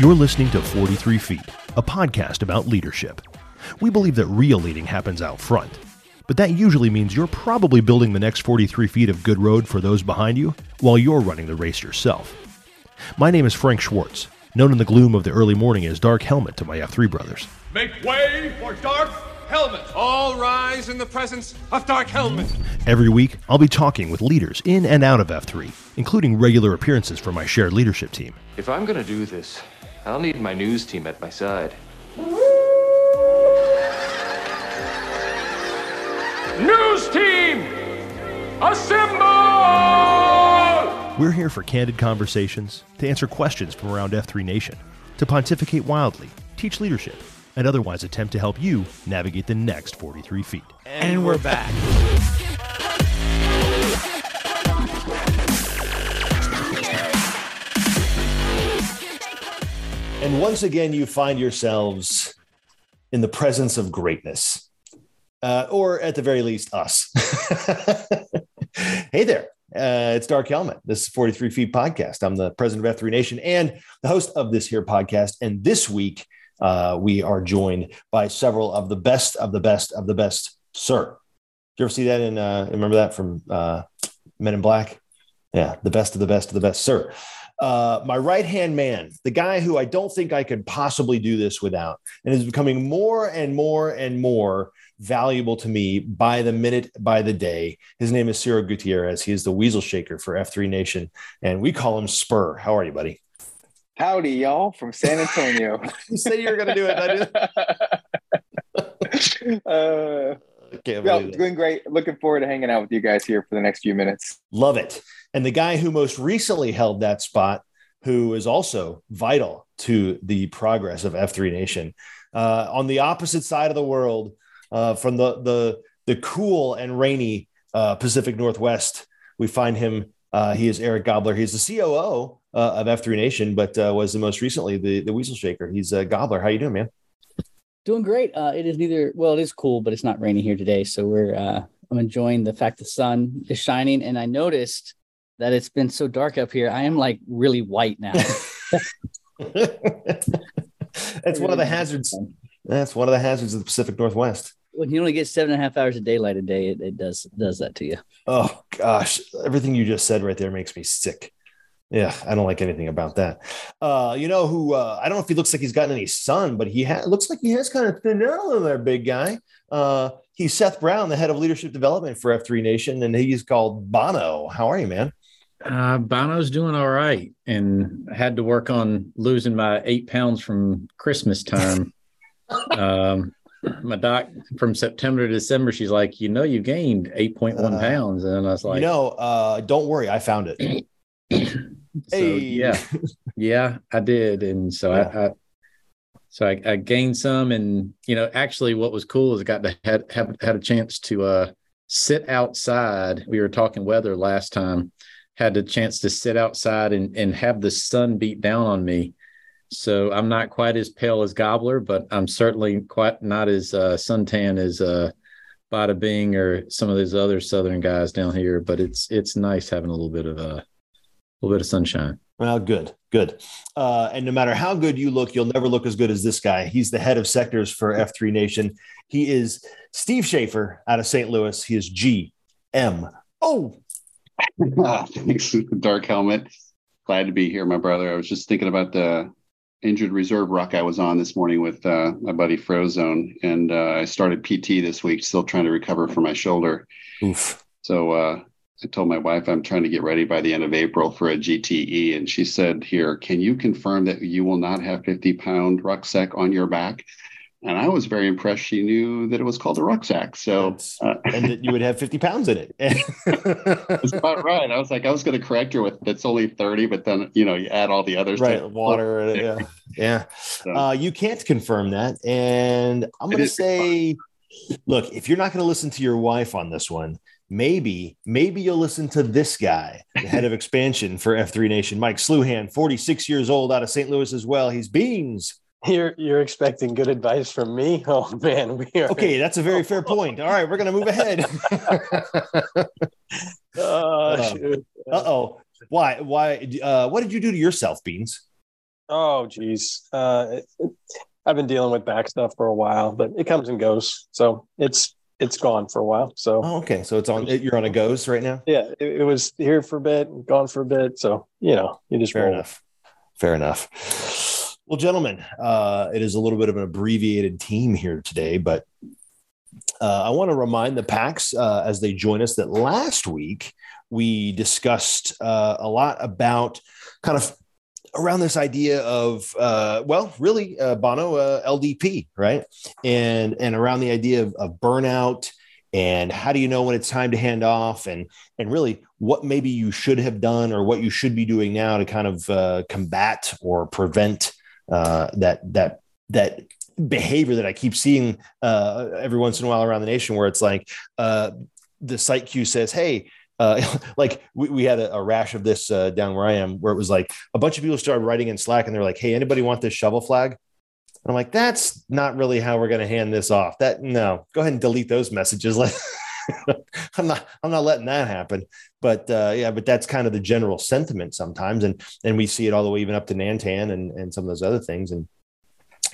You're listening to 43 Feet, a podcast about leadership. We believe that real leading happens out front, but that usually means you're probably building the next 43 feet of good road for those behind you while you're running the race yourself. My name is Frank Schwartz, known in the gloom of the early morning as Dark Helmet to my F3 brothers. Make way for Dark Helmet! All rise in the presence of Dark Helmet! Every week, I'll be talking with leaders in and out of F3, including regular appearances from my shared leadership team. If I'm gonna do this, I'll need my news team at my side. News team! Assemble! We're here for candid conversations, to answer questions from around F3 Nation, to pontificate wildly, teach leadership, and otherwise attempt to help you navigate the next 43 feet. And we're back. And once again, you find yourselves in the presence of greatness, uh, or at the very least, us. hey there. Uh, it's Dark Helmet. This is 43 Feet Podcast. I'm the president of F3 Nation and the host of this here podcast. And this week, uh, we are joined by several of the best of the best of the best, sir. Did you ever see that in, uh, remember that from uh, Men in Black? Yeah, the best of the best of the best, sir. Uh, my right hand man, the guy who I don't think I could possibly do this without, and is becoming more and more and more valuable to me by the minute, by the day. His name is Ciro Gutierrez. He is the Weasel Shaker for F3 Nation, and we call him Spur. How are you, buddy? Howdy, y'all, from San Antonio. you said you were going to do it. I uh, no, doing great. Looking forward to hanging out with you guys here for the next few minutes. Love it. And the guy who most recently held that spot, who is also vital to the progress of F3 Nation, uh, on the opposite side of the world, uh, from the the the cool and rainy uh, Pacific Northwest, we find him. Uh, he is Eric Gobbler. He's the COO uh, of F3 Nation, but uh, was the most recently the the Weasel Shaker. He's a Gobbler. How you doing, man? Doing great. it is neither well, it is cool, but it's not raining here today, so we're I'm enjoying the fact the sun is shining, and I noticed that it's been so dark up here. I am like really white now. That's one of the hazards. That's one of the hazards of the Pacific Northwest. When you only get seven and a half hours of daylight a day, it, it does does that to you. Oh gosh, everything you just said right there makes me sick. Yeah, I don't like anything about that. Uh, you know who? Uh, I don't know if he looks like he's gotten any sun, but he ha- looks like he has kind of thinned out there, big guy. Uh, he's Seth Brown, the head of leadership development for F3 Nation, and he's called Bono. How are you, man? Uh, Bono's doing all right, and had to work on losing my eight pounds from Christmas time. um, my doc from September to December, she's like, you know, you gained eight point one uh, pounds, and I was like, you know, uh, don't worry, I found it. so hey. yeah, yeah, I did, and so yeah. I, I, so I, I, gained some, and you know, actually, what was cool is I got to had have had a chance to uh sit outside. We were talking weather last time had the chance to sit outside and, and have the sun beat down on me. So I'm not quite as pale as Gobbler, but I'm certainly quite not as uh, suntan as uh, Bada Bing or some of those other Southern guys down here. But it's it's nice having a little bit of a uh, little bit of sunshine. Well, good, good. Uh, and no matter how good you look, you'll never look as good as this guy. He's the head of sectors for F3 Nation. He is Steve Schaefer out of St. Louis. He is G M Uh, thanks, Dark Helmet. Glad to be here, my brother. I was just thinking about the injured reserve ruck I was on this morning with uh, my buddy Frozone, and uh, I started PT this week, still trying to recover from my shoulder. Oof. So uh, I told my wife I'm trying to get ready by the end of April for a GTE, and she said, "Here, can you confirm that you will not have 50 pound rucksack on your back?" And I was very impressed. She knew that it was called a rucksack, so uh, and that you would have fifty pounds in it. That's about right. I was like, I was going to correct her with it's only thirty, but then you know you add all the others, right? Water, yeah, yeah. So, uh, you can't confirm that, and I'm going to say, look, if you're not going to listen to your wife on this one. Maybe, maybe you'll listen to this guy, the head of expansion for F3 Nation, Mike Sluhan, 46 years old, out of St. Louis as well. He's Beans you're you're expecting good advice from me? Oh man, we are okay. That's a very fair point. All right, we're gonna move ahead. uh oh. Why? Why? Uh, what did you do to yourself, Beans? Oh, geez. Uh, I've been dealing with back stuff for a while, but it comes and goes. So it's it's gone for a while. So oh, okay, so it's on. You're on a goes right now. Yeah, it, it, was here for a bit, gone for a bit. So you know, you just fair enough. Fair enough. Well, gentlemen, uh, it is a little bit of an abbreviated team here today, but uh, I want to remind the PAX uh, as they join us that last week we discussed uh, a lot about kind of around this idea of uh, well, really, uh, Bono LDP, right, and and around the idea of, of burnout and how do you know when it's time to hand off and and really what maybe you should have done or what you should be doing now to kind of uh, combat or prevent uh, that that that behavior that I keep seeing uh, every once in a while around the nation, where it's like uh, the site queue says, "Hey." Uh, like we, we had a, a, rash of this uh, down where I am, where it was like a bunch of people started writing in Slack, and they're like, "Hey, anybody want this shovel flag?" And I'm like, "That's not really how we're going to hand this off. That no, go ahead and delete those messages. I'm not I'm not letting that happen. But uh, yeah, but that's kind of the general sentiment sometimes, and and we see it all the way even up to Nantan and and some of those other things. And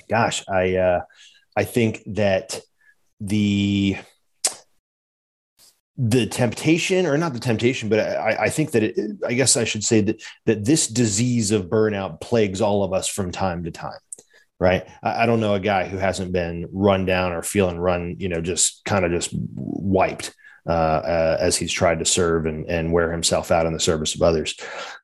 gosh, I uh, I think that the the temptation or not the temptation but i, I think that it, i guess i should say that that this disease of burnout plagues all of us from time to time right? I, I, don't know a guy who hasn't been run down or feeling run, you know, just kind of just wiped uh, uh, as he's tried to serve and, and wear himself out in the service of others.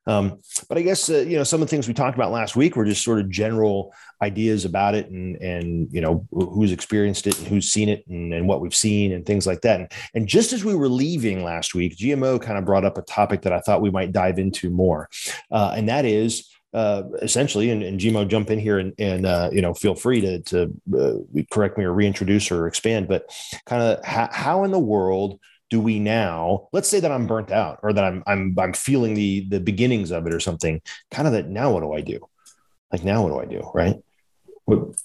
Um, but I guess, uh, you know, some of the things we talked about last week were just sort of general ideas about it and, and, you know, who's experienced it and who's seen it and, and what we've seen and things like that. And, and just as we were leaving last week, GMO kind of brought up a topic that I thought we might dive into more. Uh, and that is, uh, essentially, and, and Gmo jump in here and, and uh, you know feel free to to uh, correct me or reintroduce or expand. But kind of how, how in the world do we now? Let's say that I'm burnt out or that I'm I'm I'm feeling the the beginnings of it or something. Kind of that now what do I do? Like now what do I do? Right? What,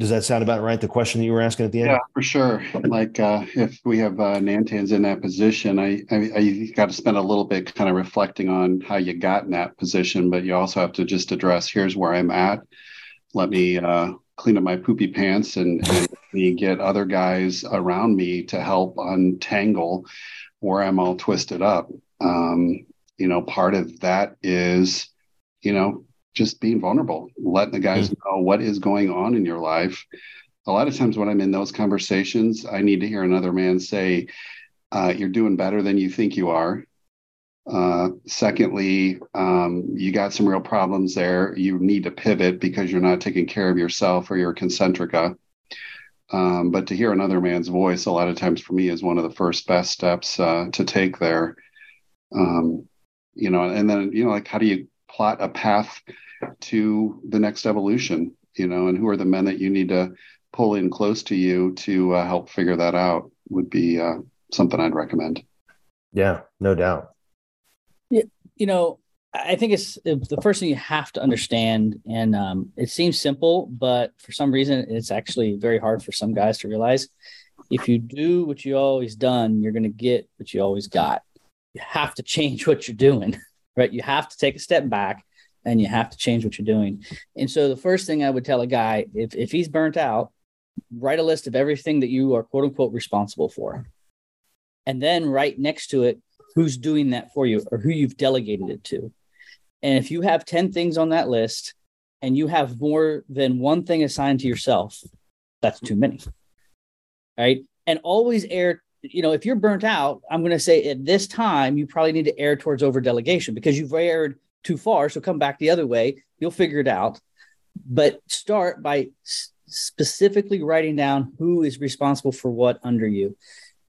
does that sound about right? The question that you were asking at the end? Yeah, for sure. Like uh, if we have uh, Nantans in that position, I, I, I got to spend a little bit kind of reflecting on how you got in that position, but you also have to just address here's where I'm at. Let me uh, clean up my poopy pants and, and me get other guys around me to help untangle where I'm all twisted up. Um, you know, part of that is, you know, just being vulnerable, letting the guys mm-hmm. know what is going on in your life. A lot of times when I'm in those conversations, I need to hear another man say, uh, You're doing better than you think you are. Uh, secondly, um, you got some real problems there. You need to pivot because you're not taking care of yourself or your concentrica. Um, but to hear another man's voice, a lot of times for me, is one of the first best steps uh, to take there. Um, you know, and then, you know, like how do you plot a path to the next evolution you know and who are the men that you need to pull in close to you to uh, help figure that out would be uh, something i'd recommend. Yeah no doubt. Yeah you know i think it's the first thing you have to understand and um, it seems simple but for some reason it's actually very hard for some guys to realize. If you do what you always done you're going to get what you always got. You have to change what you're doing right? You have to take a step back and you have to change what you're doing. And so the first thing I would tell a guy, if, if he's burnt out, write a list of everything that you are quote unquote responsible for. And then right next to it, who's doing that for you or who you've delegated it to. And if you have 10 things on that list and you have more than one thing assigned to yourself, that's too many. Right. And always err, you know, if you're burnt out, I'm going to say at this time, you probably need to err towards over delegation because you've erred too far. So come back the other way. You'll figure it out. But start by specifically writing down who is responsible for what under you.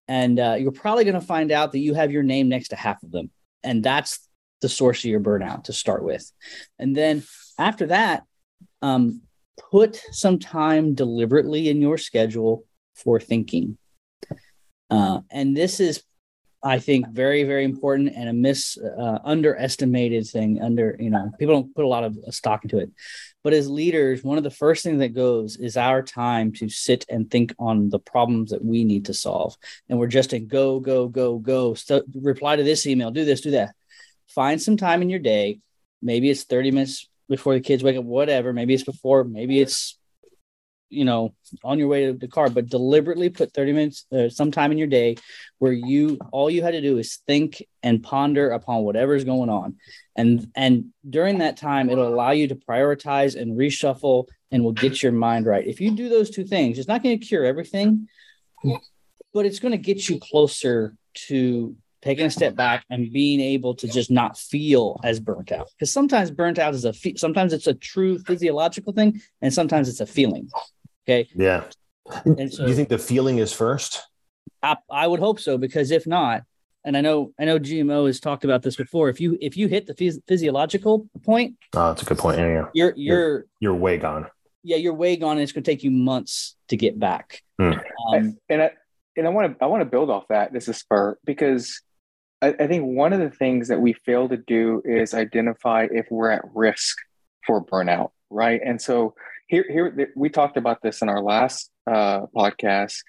And uh, you're probably going to find out that you have your name next to half of them. And that's the source of your burnout to start with. And then after that, um, put some time deliberately in your schedule for thinking. Uh, and this is I think very, very important and a mis uh, underestimated thing. Under you know, people don't put a lot of stock into it, but as leaders, one of the first things that goes is our time to sit and think on the problems that we need to solve. And we're just in go, go, go, go. So reply to this email, do this, do that. Find some time in your day. Maybe it's thirty minutes before the kids wake up, whatever. Maybe it's before. Maybe it's you know on your way to the car but deliberately put 30 minutes uh, some time in your day where you all you had to do is think and ponder upon whatever's going on. And and during that time it'll allow you to prioritize and reshuffle and will get your mind right. If you do those two things it's not going to cure everything but it's going to get you closer to taking a step back and being able to just not feel as burnt out. Because sometimes burnt out is a sometimes it's a true physiological thing and sometimes it's a feeling Okay. Yeah. And so, Do you think the feeling is first? I, I would hope so because if not, and I know I know GMO has talked about this before. If you if you hit the phys- physiological point, oh, that's a good point. Yeah, yeah. You're you're you're, you're way gone. Yeah, you're way gone, and it's going to take you months to get back. Hmm. Um, and I and I want to I want to build off that. This is spur because I, I think one of the things that we fail to do is identify if we're at risk for burnout, right? And so here, here we talked about this in our last uh, podcast,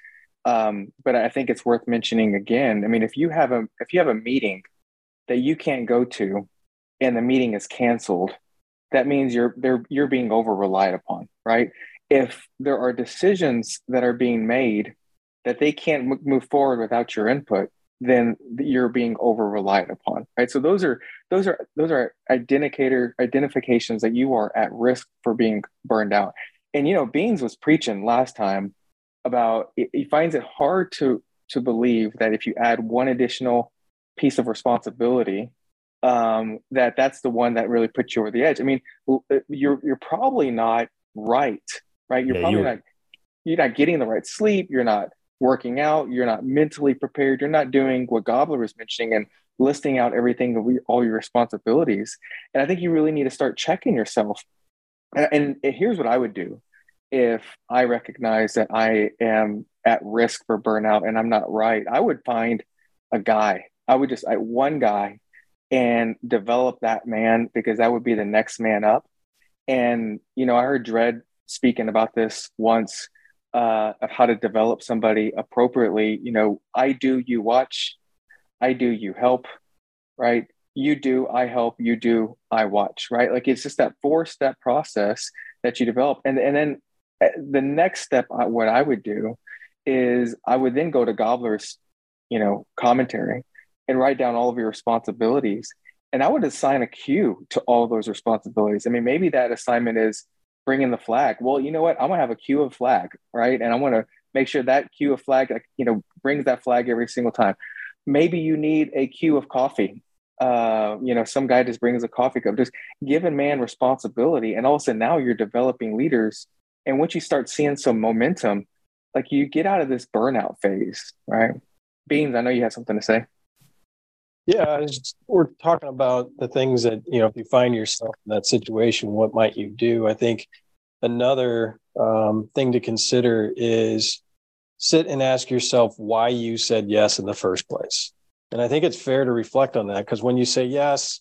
um, but I think it's worth mentioning again. I mean, if you have a if you have a meeting that you can't go to, and the meeting is canceled, that means you're they're you're being over relied upon, right? If there are decisions that are being made that they can't move forward without your input, then you're being over relied upon right? So those are those are those are identifier identifications that you are at risk for being burned out. And you know beans was preaching last time about he finds it hard to to believe that if you add one additional piece of responsibility um, that that's the one that really puts you over the edge. I mean uh, you're you're probably not right right? You're yeah, probably you're... not you're not getting the right sleep. You're not working out, you're not mentally prepared, you're not doing what Gobbler was mentioning and listing out everything all your responsibilities. And I think you really need to start checking yourself. And, here's what I would do if I recognize that I am at risk for burnout and I'm not right. I would find a guy. I would just I, one guy and develop that man because that would be the next man up. And you know, I heard Dredd speaking about this once uh, of how to develop somebody appropriately. You know, I do, you watch, I do, you help, right? You do, I help, you do, I watch, right? Like it's just that four step process that you develop. And, and then uh, the next step, uh, what I would do is I would then go to Gobbler's, you know, commentary and write down all of your responsibilities. And I would assign a cue to all those responsibilities. I mean, maybe that assignment is bring in the flag. Well, you know what? I'm gonna have a queue of flag, right? And I want to make sure that queue of flag, you know, brings that flag every single time. Maybe you need a queue of coffee. Uh, you know, some guy just brings a coffee cup. Just giving man responsibility, and all of a sudden now you're developing leaders. And once you start seeing some momentum, like you get out of this burnout phase, right? Beans, I know you have something to say. Yeah, we're talking about the things that, you know, if you find yourself in that situation, what might you do? I think another um, thing to consider is sit and ask yourself why you said yes in the first place. And I think it's fair to reflect on that because when you say yes,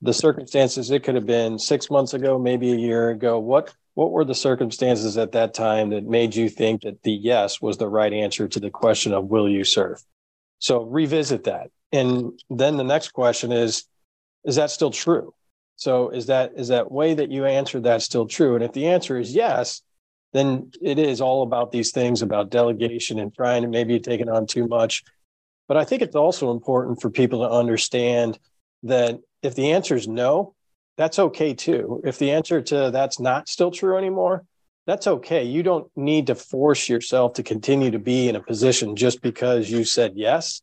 the circumstances it could have been six months ago, maybe a year ago. What what were the circumstances at that time that made you think that the yes was the right answer to the question of will you serve? So revisit that and then the next question is is that still true so is that is that way that you answered that still true and if the answer is yes then it is all about these things about delegation and trying to maybe taking on too much But I think it's also important for people to understand that if the answer is no, that's okay too. If the answer to that's not still true anymore, that's okay. You don't need to force yourself to continue to be in a position just because you said yes.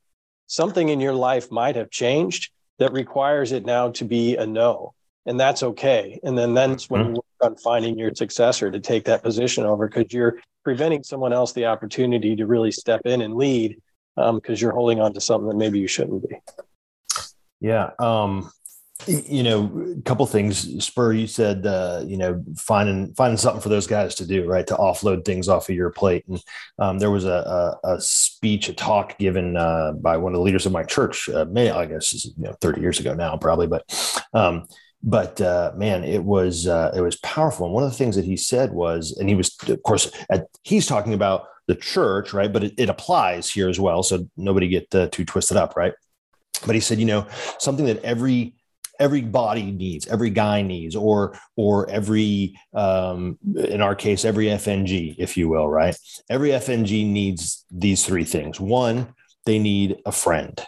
Something in your life might have changed that requires it now to be a no. And that's okay. And then that's when mm-hmm. you work on finding your successor to take that position over because you're preventing someone else the opportunity to really step in and lead because um, you're holding on to something that maybe you shouldn't be. Yeah. Um, you know, a couple things. Spur, you said, uh, you know, finding finding something for those guys to do, right, to offload things off of your plate. And um, there was a, a, a, speech, a talk given uh, by one of the leaders of my church, uh, may I guess, you know, thirty years ago now, probably, but. Um, but uh, man, it was uh, it was powerful. And one of the things that he said was, and he was, of course, at, he's talking about the church, right? But it, it applies here as well, so nobody get uh, too twisted up, right? But he said, you know, something that every everybody needs, every guy needs, or or every um, in our case, every FNG, if you will, right? Every FNG needs these three things. One, they need a friend,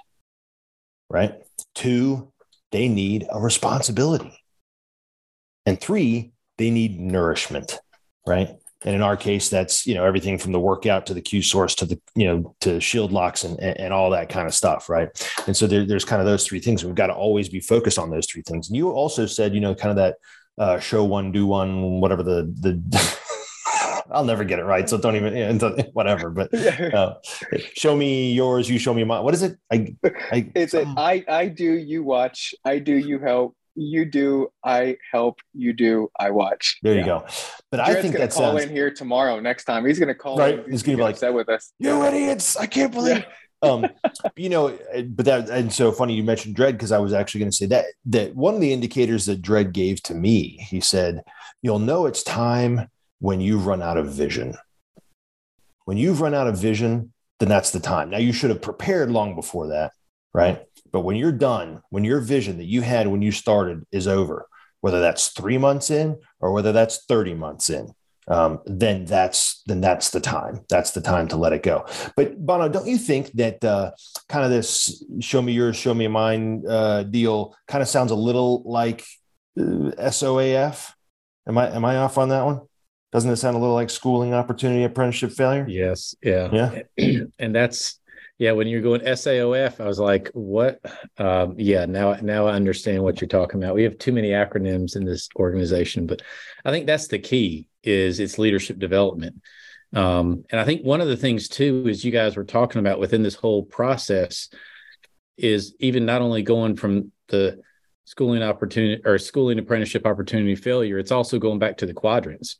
right? Two, they need a responsibility, and three, they need nourishment, right? And in our case, that's you know everything from the workout to the Q source to the you know to shield locks and and all that kind of stuff, right? And so there, there's kind of those three things. We've got to always be focused on those three things. And you also said, you know, kind of that uh, show one, do one, whatever the the. I'll never get it right, so don't even whatever. But uh, show me yours, you show me mine. What is it? I, I it's um, I I do, you watch. I do, you help you do, I help, you do, I watch. There yeah. you go. But Jared's I think gonna call sounds... in here tomorrow. Next time, he's going to call. Right, in, he's going to be like, "Set with us." You idiots! I can't believe. Yeah. um, you know, but that and so funny you mentioned Dredd because I was actually going to say that that one of the indicators that Dredd gave to me, he said, "You'll know it's time when you've run out of vision. When you've run out of vision, then that's the time. Now you should have prepared long before that, right? But when you're done, when your vision that you had when you started is over, whether that's three months in or whether that's 30 months in, um, then that's then that's the time. That's the time to let it go. But Bono, don't you think that uh, kind of this "show me yours, show me mine" uh, deal kind of sounds a little like uh, SOAF? Am I am I off on that one? Doesn't it sound a little like schooling opportunity apprenticeship failure? Yes. Yeah. Yeah. and that's yeah, when you're going SAOF, I was like, what? Um, yeah, now now I understand what you're talking about. We have too many acronyms in this organization, but I think that's the key is it's leadership development. Um, and I think one of the things too is you guys were talking about within this whole process is even not only going from the schooling opportunity or schooling apprenticeship opportunity failure, it's also going back to the quadrants.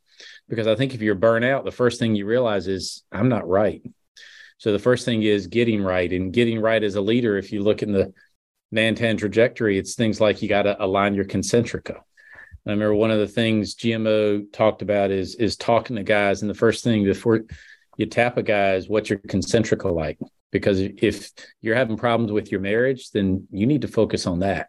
Because I think if you're burnt out, the first thing you realize is I'm not right. So the first thing is getting right and getting right as a leader. If you look in the Nantan trajectory, it's things like you got to align your concentrica. I remember one of the things GMO talked about is is talking to guys, and the first thing before you tap a guy is what's your concentrica like? Because if you're having problems with your marriage, then you need to focus on that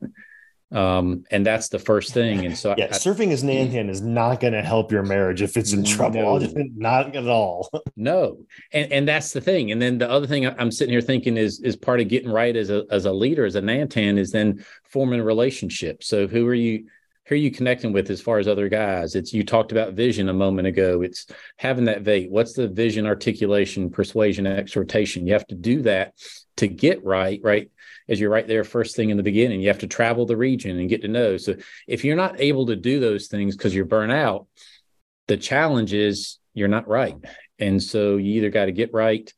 um and that's the first thing. And so yeah I, surfing as nantan is not going to help your marriage if it's in trouble. No. not at all. No. And and that's the thing. And then the other thing i'm sitting here thinking is is part of getting right as a as a leader as a nantan is then forming a relationship so who are you who are you connecting with as far as other guys? It's you talked about vision a moment ago. It's having that vait what's the vision articulation persuasion exhortation? You have to do that to get right right as you're right there first thing in the beginning. You have to travel the region and get to know. So if you're not able to do those things because you're burnt out, the challenge is you're not right. And so you either got to get right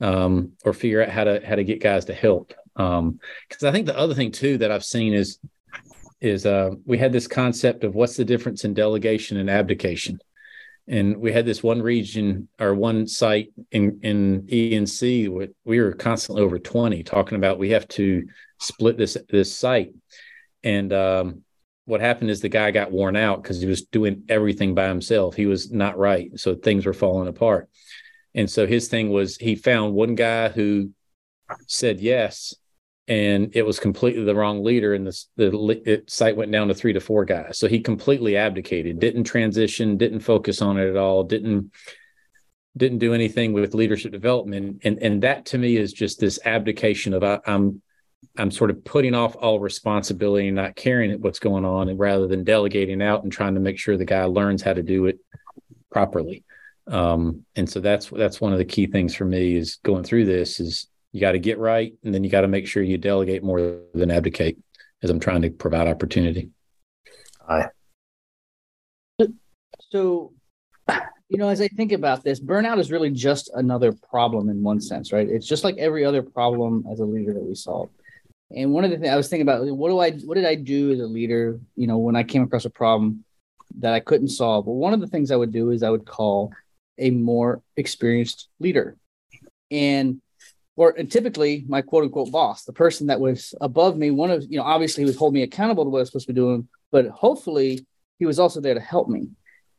um, or figure out how to how to get guys to help. Because um, I think the other thing too that I've seen is is uh, we had this concept of what's the difference in delegation and abdication and we had this one region or one site in in ENC we were constantly over 20 talking about we have to split this this site. And um, what happened is the guy got worn out because he was doing everything by himself. He was not right. So things were falling apart. And so his thing was he found one guy who said yes and it was completely the wrong leader and the, the it, site went down to three to four guys so he completely abdicated didn't transition didn't focus on it at all didn't didn't do anything with leadership development, and and that to me is just this abdication of I, I'm I'm sort of putting off all responsibility and not caring what's going on, and rather than delegating out and trying to make sure the guy learns how to do it properly. Um, and so that's that's one of the key things for me is going through this is you got to get right, and then you got to make sure you delegate more than abdicate, as I'm trying to provide opportunity. Aye. So, you know, as I think about this, burnout is really just another problem in one sense, right? It's just like every other problem as a leader that we solve. And one of the things I was thinking about, what do I, what did I do as a leader? You know, when I came across a problem that I couldn't solve. Well, one of the things I would do is I would call a more experienced leader, and or and typically my quote unquote boss, the person that was above me. One of you know, obviously, he was holding me accountable to what I was supposed to be doing, but hopefully, he was also there to help me.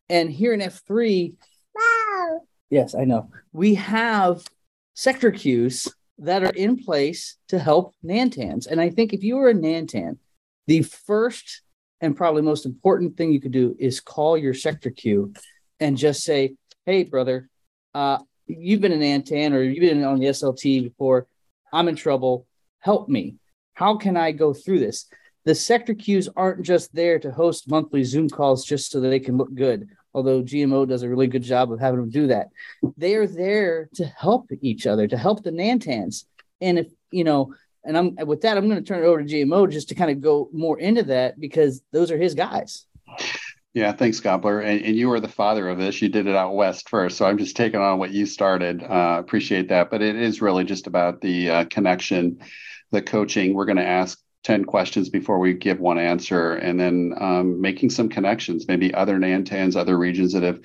And here in F three, wow. yes, I know we have sector cues that are in place to help Nantans. And I think if you were a Nantan, the first and probably most important thing you could do is call your sector queue and just say, "Hey, brother, uh, you've been an Nantan or you've been on the SLT before. I'm in trouble. Help me. How can I go through this?" The sector queues aren't just there to host monthly Zoom calls just so they can look good. Although GMO does a really good job of having them do that, they are there to help each other, to help the Nantans. And if you know, and I'm with that, I'm going to turn it over to GMO just to kind of go more into that because those are his guys. Yeah, thanks, Gobbler. And, and you were the father of this. You did it out west first, so I'm just taking on what you started. Uh, appreciate that, but it is really just about the uh, connection, the coaching. We're going to ask 10 questions before we give one answer and then um, making some connections maybe other nantans other regions that have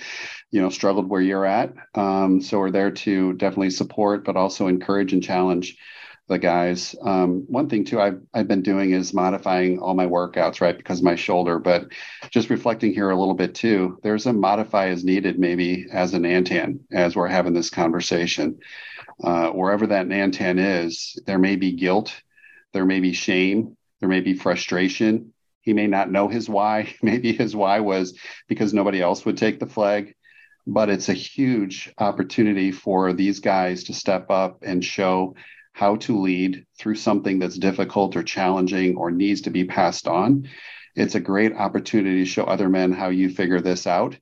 you know struggled where you're at um, so we're there to definitely support but also encourage and challenge the guys. Um, one thing too, I've I've been doing is modifying all my workouts, right, because my shoulder. But just reflecting here a little bit too, there's a modify as needed maybe as an Nantan as we're having this conversation. Uh, wherever that Nantan is, there may be guilt, there may be shame, there may be frustration. He may not know his why. Maybe his why was because nobody else would take the flag but it's a huge opportunity for these guys to step up and show how to lead through something that's difficult or challenging or needs to be passed on. It's a great opportunity to show other men how you figure this out.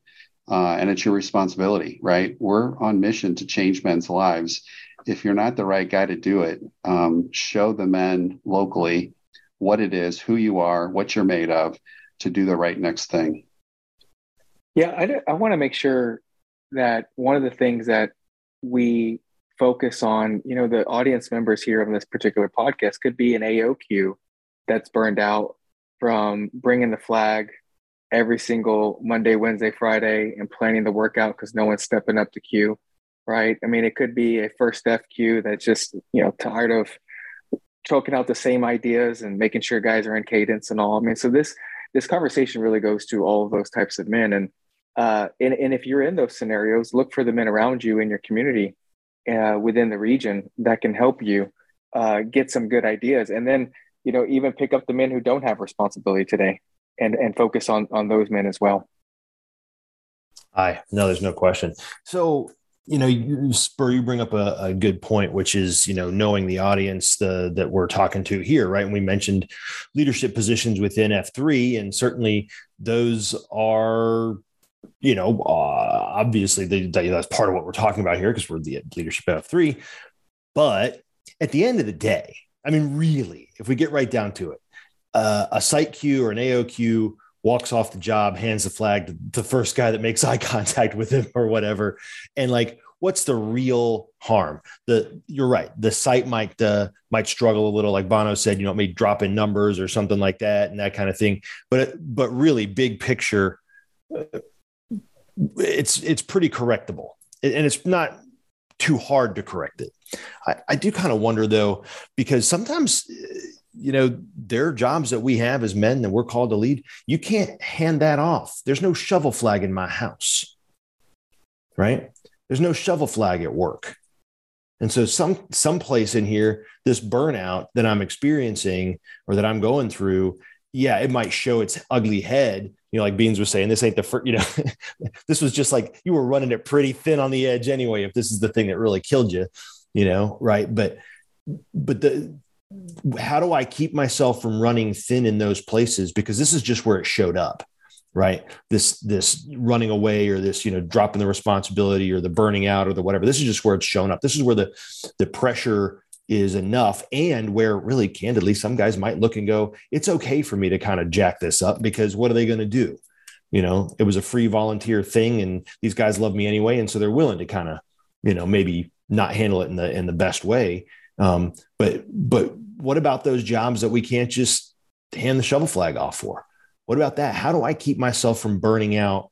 Uh, and it's your responsibility, right? We're on mission to change men's lives. If you're not the right guy to do it, um, show the men locally what it is, who you are, what you're made of to do the right next thing. Yeah, I, I want to make sure that one of the things that we focus on, you know, the audience members here on this particular podcast could be an AOQ that's burned out from bringing the flag every single Monday, Wednesday, Friday and planning the workout because no one's stepping up to queue, right? I mean, it could be a first FQ that's just, you know, tired of choking out the same ideas and making sure guys are in cadence and all. I mean, so this this conversation really goes to all of those types of men. And uh, and, and if you're in those scenarios, look for the men around you in your community uh, within the region that can help you uh, get some good ideas and then you know even pick up the men who don't have responsibility today and and focus on on those men as well Aye, no, there's no question. So, you know, you, Spur, you bring up a, a, good point, which is, you know, knowing the audience the, that we're talking to here, right? And we mentioned leadership positions within F3, and certainly those are you know, uh, obviously that's part of what we're talking about here because we're the leadership of three. But at the end of the day, I mean, really, if we get right down to it, uh, a site queue or an AOQ walks off the job, hands the flag to the first guy that makes eye contact with him or whatever, and like, what's the real harm? The you're right. The site might uh, might struggle a little, like Bono said. You know, it may drop in numbers or something like that, and that kind of thing. But but really, big picture it's it's pretty correctable, and it's not too hard to correct it. I, I do kind of wonder though, because sometimes uh, you know there are jobs that we have as men that we're called to lead. You can't hand that off. There's no shovel flag in my house, right? There's no shovel flag at work. And so some some place in here, this burnout that I'm experiencing or that I'm going through, yeah, it might show its ugly head you know, like Beans was saying, this ain't the first, you know, this was just like you were running it pretty thin on the edge anyway. If this is the thing that really killed you, you know, right? But, but the, how do I keep myself from running thin in those places? Because this is just where it showed up, right? This, this running away or this, you know, dropping the responsibility or the burning out or the whatever. This is just where it's shown up. This is where the, the pressure is enough. And where really candidly some guys might look and go it's okay for me to kind of jack this up because what are they going to do? You know it was a free volunteer thing and these guys love me anyway and so they're willing to kind of you know maybe not handle it in the in the best way. Um, but but what about those jobs that we can't just hand the shovel flag off for? What about that? How do i keep myself from burning out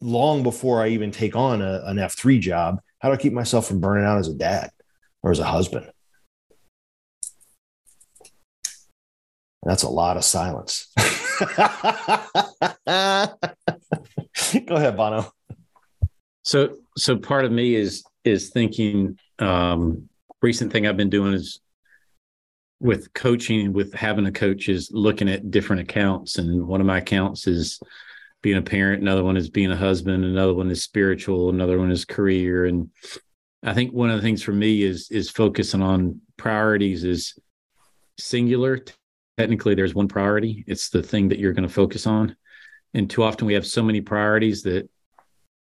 long before i even take on a, an f3 job? How do i keep myself from burning out as a dad or as a husband. That's a lot of silence. Go ahead, Bono. So, so part of me is is thinking. Um, recent thing I've been doing is with coaching, with having a coach, is looking at different accounts, and one of my accounts is being a parent. Another one is being a husband. Another one is spiritual. Another one is career, and I think one of the things for me is is focusing on priorities is singular. Technically, there's one priority. It's the thing that you're going to focus on. And too often we have so many priorities that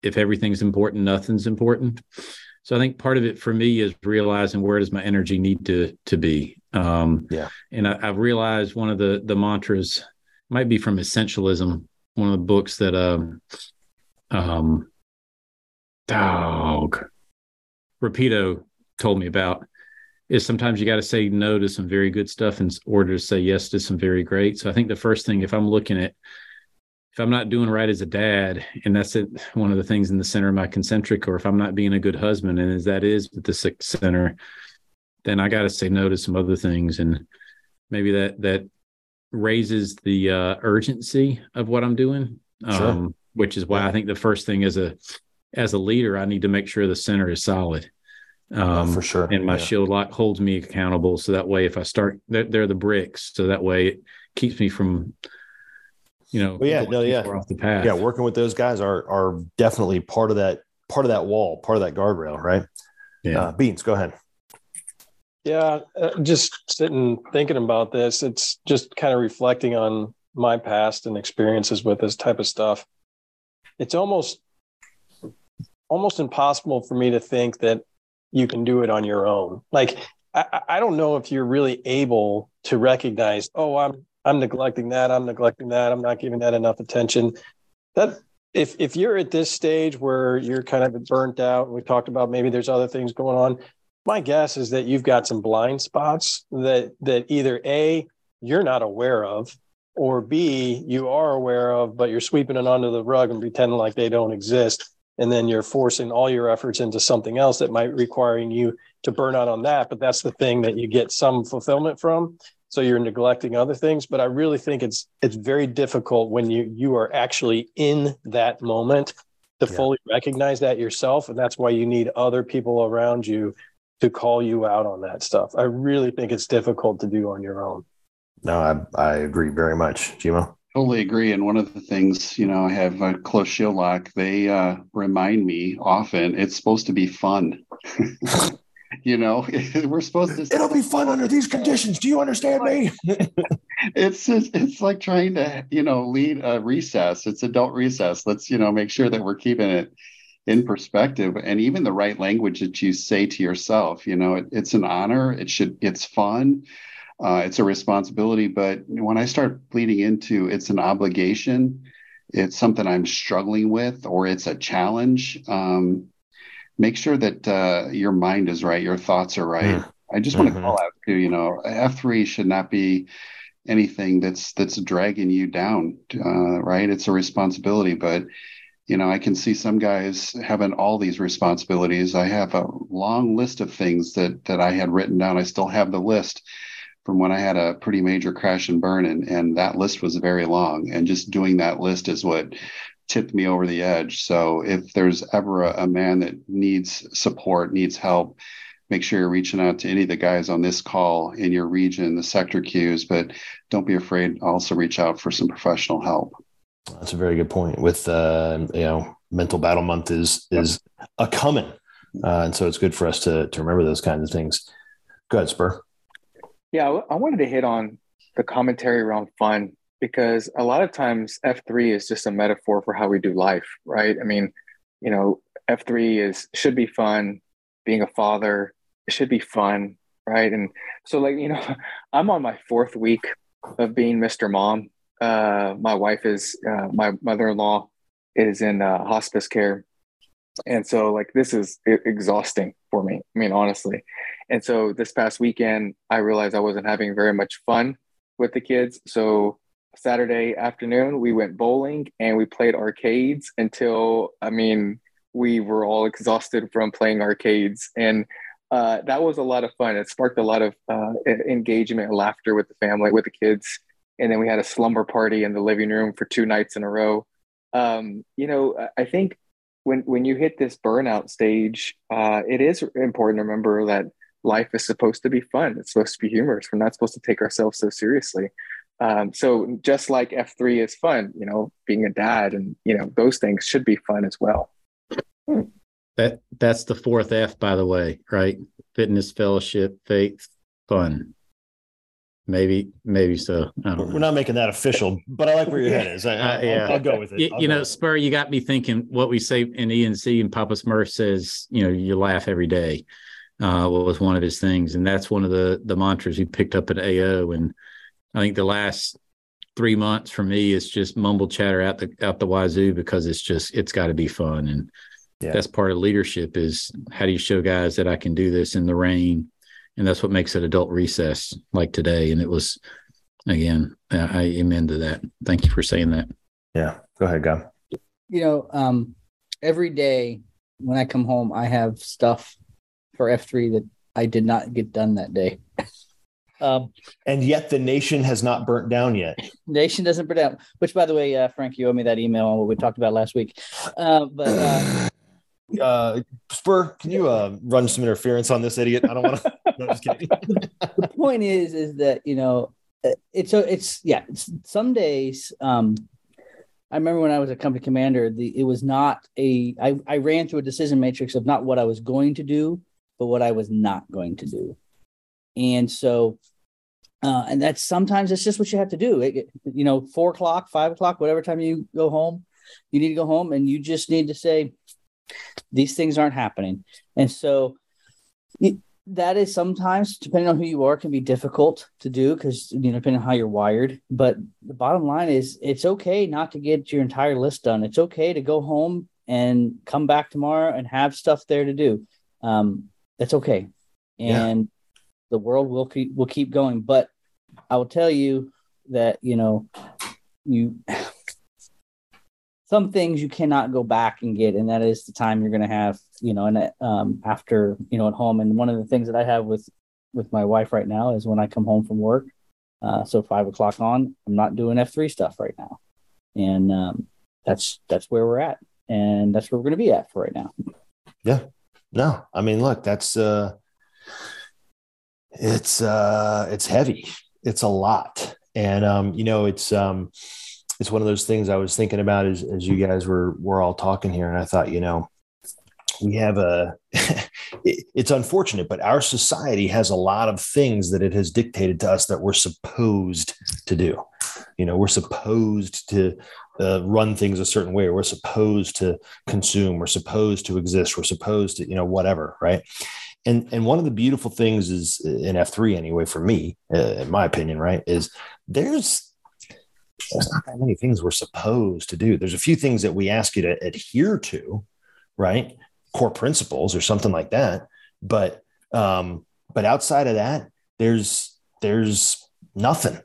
if everything's important, nothing's important. So I think part of it for me is realizing where does my energy need to to be. Um, yeah. And I, have realized one of the the mantras might be from Essentialism, one of the books that um um dog Rapido told me about is sometimes you got to say no to some very good stuff in order to say yes to some very great. So I think the first thing, if I'm looking at, if I'm not doing right as a dad, and that's it, one of the things in the center of my concentric, or if I'm not being a good husband, and as that is the sixth center, then I got to say no to some other things, and maybe that that raises the uh, urgency of what I'm doing, sure. um, which is why I think the first thing is a as a leader, I need to make sure the center is solid. Um, oh, for sure. And my yeah. shield lock holds me accountable. So that way, if I start, they're, they're the bricks. So that way it keeps me from, you know, well, yeah, no, yeah, off the path. Yeah. Working with those guys are, are definitely part of that, part of that wall, part of that guardrail, right? Yeah. Uh, Beans, go ahead. Yeah. Uh, just sitting thinking about this, it's just kind of reflecting on my past and experiences with this type of stuff. It's almost almost impossible for me to think that you can do it on your own. Like I, I don't know if you're really able to recognize, oh, I'm I'm neglecting that, I'm neglecting that, I'm not giving that enough attention. That if if you're at this stage where you're kind of burnt out, we talked about maybe there's other things going on, my guess is that you've got some blind spots that that either a you're not aware of or b you are aware of but you're sweeping it under the rug and pretending like they don't exist and then you're forcing all your efforts into something else that might requiring you to burn out on that but that's the thing that you get some fulfillment from so you're neglecting other things but i really think it's it's very difficult when you you are actually in that moment to yeah. fully recognize that yourself and that's why you need other people around you to call you out on that stuff i really think it's difficult to do on your own no i, I agree very much GMO. Totally agree. And one of the things, you know, I have a close shield lock. They uh, remind me often it's supposed to be fun. you know, we're supposed to. It'll be fun under these conditions. Do you understand me? it's just, it's like trying to, you know, lead a recess. It's adult recess. Let's, you know, make sure that we're keeping it in perspective and even the right language that you say to yourself. You know, it, it's an honor. It should. It's fun uh, it's a responsibility. But when I start bleeding into it's an obligation, it's something I'm struggling with, or it's a challenge, um, make sure that uh, your mind is right, your thoughts are right. Mm. I just want to mm-hmm. call out to you know F3 should not be anything that's that's dragging you down, uh, right? It's a responsibility, but you know, I can see some guys having all these responsibilities. I have a long list of things that that I had written down. I still have the list from when I had a pretty major crash and burn, and, and that list was very long. And just doing that list is what tipped me over the edge. So if there's ever a, a man that needs support, needs help, make sure you're reaching out to any of the guys on this call in your region, the sector queues, but don't be afraid. Also reach out for some professional help. That's a very good point. With uh, you know, mental battle month is is a coming, uh, and so it's good for us to to remember those kinds of things. Go ahead, Spur. Yeah, I wanted to hit on the commentary around fun because a lot of times F3 is just a metaphor for how we do life, right? I mean, you know, F3 is should be fun, being a father, it should be fun, right? And so like, you know, I'm on my fourth week of being Mr. Mom. Uh, my wife is uh, my mother-in-law is in uh, hospice care. And so like this is exhausting for me. I mean, honestly. And so this past weekend, I realized I wasn't having very much fun with the kids. So Saturday afternoon, we went bowling and we played arcades until, I mean, we were all exhausted from playing arcades. And uh, that was a lot of fun. It sparked a lot of uh, engagement and laughter with the family, with the kids. And then we had a slumber party in the living room for two nights in a row. Um, you know, I think when when you hit this burnout stage, uh, it is important to remember that life is supposed to be fun. It's supposed to be humorous. We're not supposed to take ourselves so seriously. Um, so just like F3 is fun, you know, being a dad and, you know, those things should be fun as well. That that's the fourth F, by the way, right? Fitness, fellowship, faith, fun. Maybe, maybe so. We're not making that official, but I like where your head is. I, uh, yeah. I'll, I'll, go with it. You, you know, Spur, you got me thinking what we say in ENC and Papa Smurf says, you know, you laugh every day uh, was one of his things, and that's one of the the mantras he picked up at AO. And I think the last three months for me is just mumble chatter out the out the wazoo because it's just it's got to be fun, and yeah. that's part of leadership is how do you show guys that I can do this in the rain, and that's what makes it adult recess like today. And it was again, I amen to that. Thank you for saying that. Yeah, go ahead, guy. You know, um, every day when I come home, I have stuff for F3 that I did not get done that day. um, and yet the nation has not burnt down yet. Nation doesn't burn down. Which, by the way, uh, Frank, you owe me that email on what we talked about last week. Uh, but uh, uh, Spur, can you uh, run some interference on this idiot? I don't want to. no, just kidding. the point is, is that you know, uh, it's so it's yeah. It's, some days, um, I remember when I was a company commander, the it was not a. I I ran through a decision matrix of not what I was going to do, but what I was not going to do. And so, uh, and that's sometimes it's just what you have to do. It, you know, four o'clock, five o'clock, whatever time you go home, you need to go home and you just need to say, these things aren't happening. And so, it, that is sometimes, depending on who you are, can be difficult to do because you know, depending on how you're wired. But the bottom line is, it's okay not to get your entire list done. It's okay to go home and come back tomorrow and have stuff there to do. Um, that's okay. And yeah. the world will keep will keep going. But I will tell you that, you know, you some things you cannot go back and get, and that is the time you're gonna have, you know, and um after, you know, at home. And one of the things that I have with with my wife right now is when I come home from work, uh, so five o'clock on, I'm not doing F3 stuff right now. And um, that's that's where we're at. And that's where we're gonna be at for right now. Yeah. No, I mean, look, that's uh, it's uh, it's heavy. It's a lot, and um, you know, it's um, it's one of those things I was thinking about as as you guys were were all talking here, and I thought, you know, we have a it's unfortunate but our society has a lot of things that it has dictated to us that we're supposed to do you know we're supposed to uh, run things a certain way. We're supposed to consume. We're supposed to exist. We're supposed to, you know, whatever, right? And and one of the beautiful things is in F three anyway for me, uh, in my opinion, right, is there's there's not that many things we're supposed to do. There's a few things that we ask you to adhere to, right? Core principles or something like that. But um, but outside of that, there's there's nothing,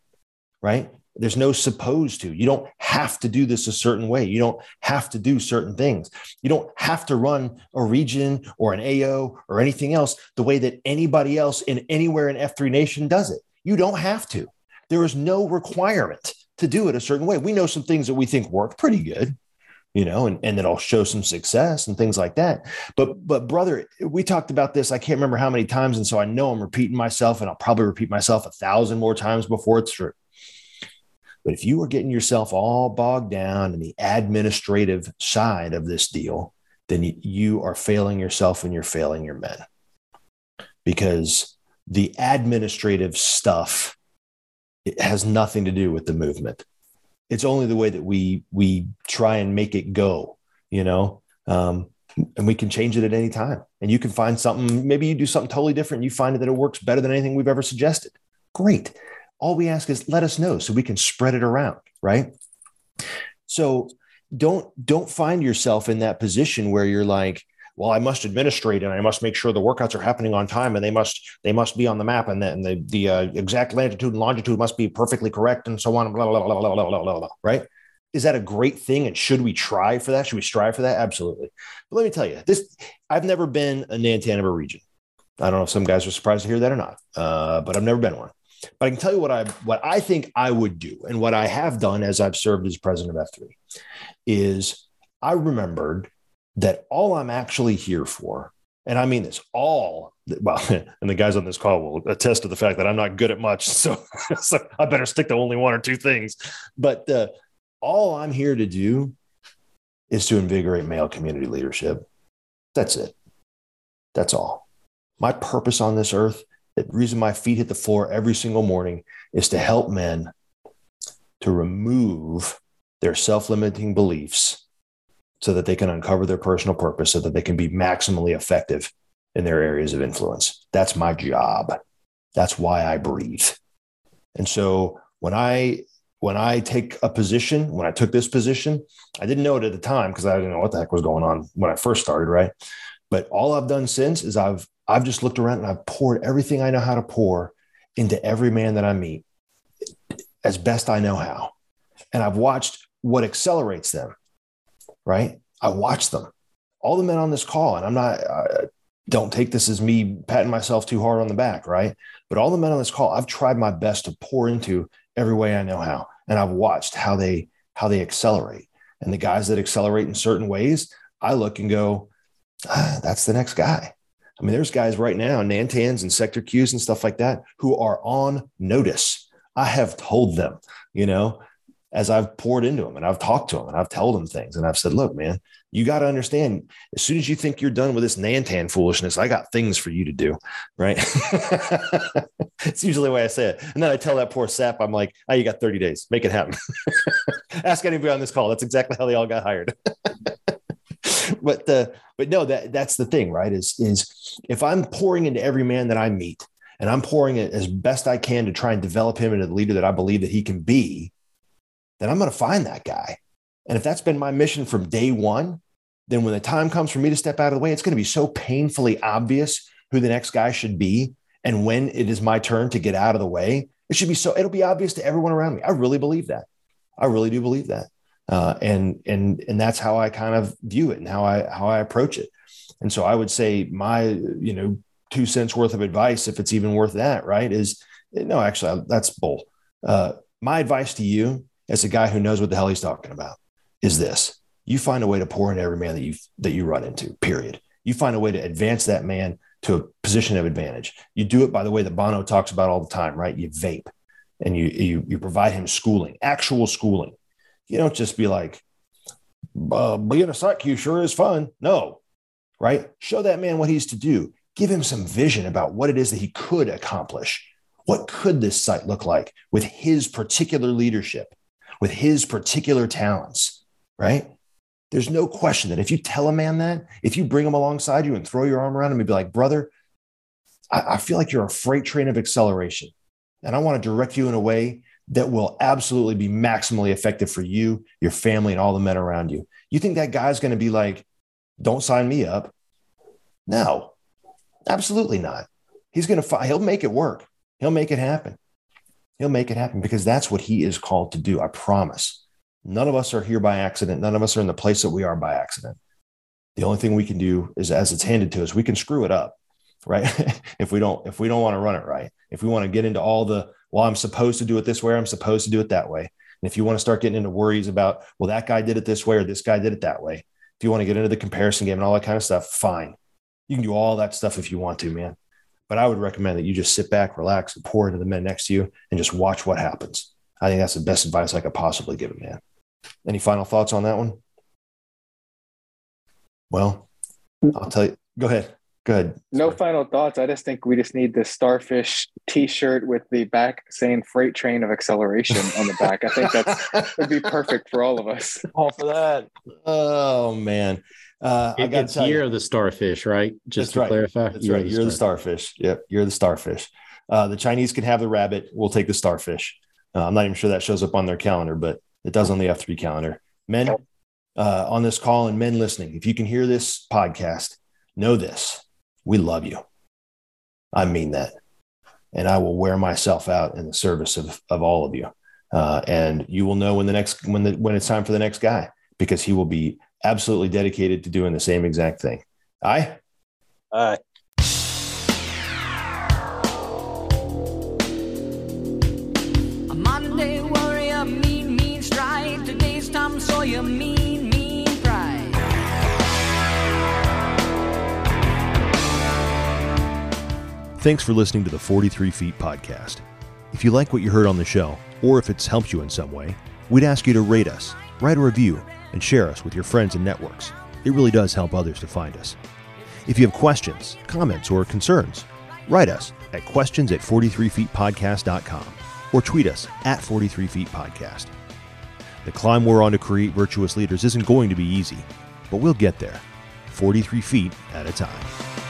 right? There's no supposed to. You don't have to do this a certain way. You don't have to do certain things. You don't have to run a region or an AO or anything else the way that anybody else in anywhere in F3 Nation does it. You don't have to. There is no requirement to do it a certain way. We know some things that we think work pretty good, you know, and, and that'll show some success and things like that. But but brother, we talked about this. I can't remember how many times. And so I know I'm repeating myself, and I'll probably repeat myself a thousand more times before it's true But if you are getting yourself all bogged down in the administrative side of this deal, then you are failing yourself and you're failing your men. Because the administrative stuff it has nothing to do with the movement. It's only the way that we we try and make it go, you know. Um, and we can change it at any time. And you can find something. Maybe you do something totally different. You find that it works better than anything we've ever suggested. Great. All we ask is let us know so we can spread it around, right? So don't don't find yourself in that position where you're like, well, I must administrate and I must make sure the workouts are happening on time and they must they must be on the map and then the the uh, exact latitude and longitude must be perfectly correct and so on. Blah blah blah blah blah blah blah. blah right? Is that a great thing? And should we try for that? Should we strive for that? Absolutely. But let me tell you, this I've never been a Nantan of a region. I don't know if some guys are surprised to hear that or not, uh, but I've never been one. But I can tell you what I what I think I would do, and what I have done as I've served as president of F3 is I remembered that all I'm actually here for, and I mean this, all well, and the guys on this call will attest to the fact that I'm not good at much, so, so I better stick to only one or two things. But uh, all I'm here to do is to invigorate male community leadership. That's it. That's all. My purpose on this earth the reason my feet hit the floor every single morning is to help men to remove their self limiting beliefs so that they can uncover their personal purpose so that they can be maximally effective in their areas of influence. That's my job. That's why I breathe. And so when I when I take a position, when I took this position, I didn't know it at the time because I didn't know what the heck was going on when I first started, right? But all I've done since is I've I've just looked around and I've poured everything I know how to pour into every man that I meet as best I know how. And I've watched what accelerates them, right? I watch them. All the men on this call, and I'm not, I don't take this as me patting myself too hard on the back, right? But all the men on this call, I've tried my best to pour into every way I know how. And I've watched how they, how they accelerate. And the guys that accelerate in certain ways, I look and go, ah, that's the next guy. I mean, there's guys right now, Nantans and sector Qs and stuff like that, who are on notice. I have told them, you know, as I've poured into them and I've talked to them and I've told them things and I've said, look, man, you got to understand as soon as you think you're done with this Nantan foolishness, I got things for you to do. Right. it's usually the way I say it. And then I tell that poor sap, I'm like, oh, you got 30 days, make it happen. Ask anybody on this call. That's exactly how they all got hired. but the but no that that's the thing right is is if i'm pouring into every man that i meet and i'm pouring it as best i can to try and develop him into the leader that i believe that he can be then i'm going to find that guy and if that's been my mission from day one then when the time comes for me to step out of the way it's going to be so painfully obvious who the next guy should be and when it is my turn to get out of the way it should be so it'll be obvious to everyone around me i really believe that i really do believe that uh, and and and that's how I kind of view it and how I how I approach it. And so I would say my you know two cents worth of advice, if it's even worth that, right? Is no, actually that's bull. Uh, my advice to you, as a guy who knows what the hell he's talking about, is this: you find a way to pour into every man that you that you run into. Period. You find a way to advance that man to a position of advantage. You do it by the way that Bono talks about all the time, right? You vape, and you you you provide him schooling, actual schooling you don't just be like, uh, being a site Q sure is fun. No, right? Show that man what he's to do. Give him some vision about what it is that he could accomplish. What could this site look like with his particular leadership, with his particular talents, right? There's no question that if you tell a man that, if you bring him alongside you and throw your arm around him and be like, brother, I, I feel like you're a freight train of acceleration. And I want to direct you in a way that will absolutely be maximally effective for you, your family, and all the men around you. You think that guy's going to be like, don't sign me up? No, absolutely not. He's going to, he'll make it work. He'll make it happen. He'll make it happen because that's what he is called to do. I promise. None of us are here by accident. None of us are in the place that we are by accident. The only thing we can do is, as it's handed to us, we can screw it up, right? if we don't, if we don't want to run it right, if we want to get into all the well, I'm supposed to do it this way, I'm supposed to do it that way. And if you want to start getting into worries about, well, that guy did it this way or this guy did it that way, if you want to get into the comparison game and all that kind of stuff, fine. You can do all that stuff if you want to, man. But I would recommend that you just sit back, relax, and pour into the men next to you and just watch what happens. I think that's the best advice I could possibly give a man. Any final thoughts on that one? Well, I'll tell you. Go ahead. Good. No Sorry. final thoughts. I just think we just need the starfish T-shirt with the back saying "Freight Train of Acceleration" on the back. I think that would be perfect for all of us. All for that. Oh man, uh, it, I got year of the starfish, right? Just That's to right. clarify, That's you're right. The you're the starfish. Yep, you're the starfish. Uh, the Chinese can have the rabbit. We'll take the starfish. Uh, I'm not even sure that shows up on their calendar, but it does on the F3 calendar. Men uh, on this call and men listening, if you can hear this podcast, know this: we love you. I mean that, and I will wear myself out in the service of of all of you. Uh, and you will know when the next when the when it's time for the next guy because he will be absolutely dedicated to doing the same exact thing. Aye. Aye. A Monday warrior, mean, mean strike. Today's Tom Sawyer, mean, mean pride. Thanks for listening to the 43 Feet podcast. If you like what you heard on the show, or if it's helped you in some way, we'd ask you to rate us, write a review, and share us with your friends and networks. It really does help others to find us. If you have questions, comments, or concerns, write us at questions at 43feetpodcast.com or tweet us at 43feetpodcast. The climb we're on to create virtuous leaders isn't going to be easy, but we'll get there, 43 feet at a time.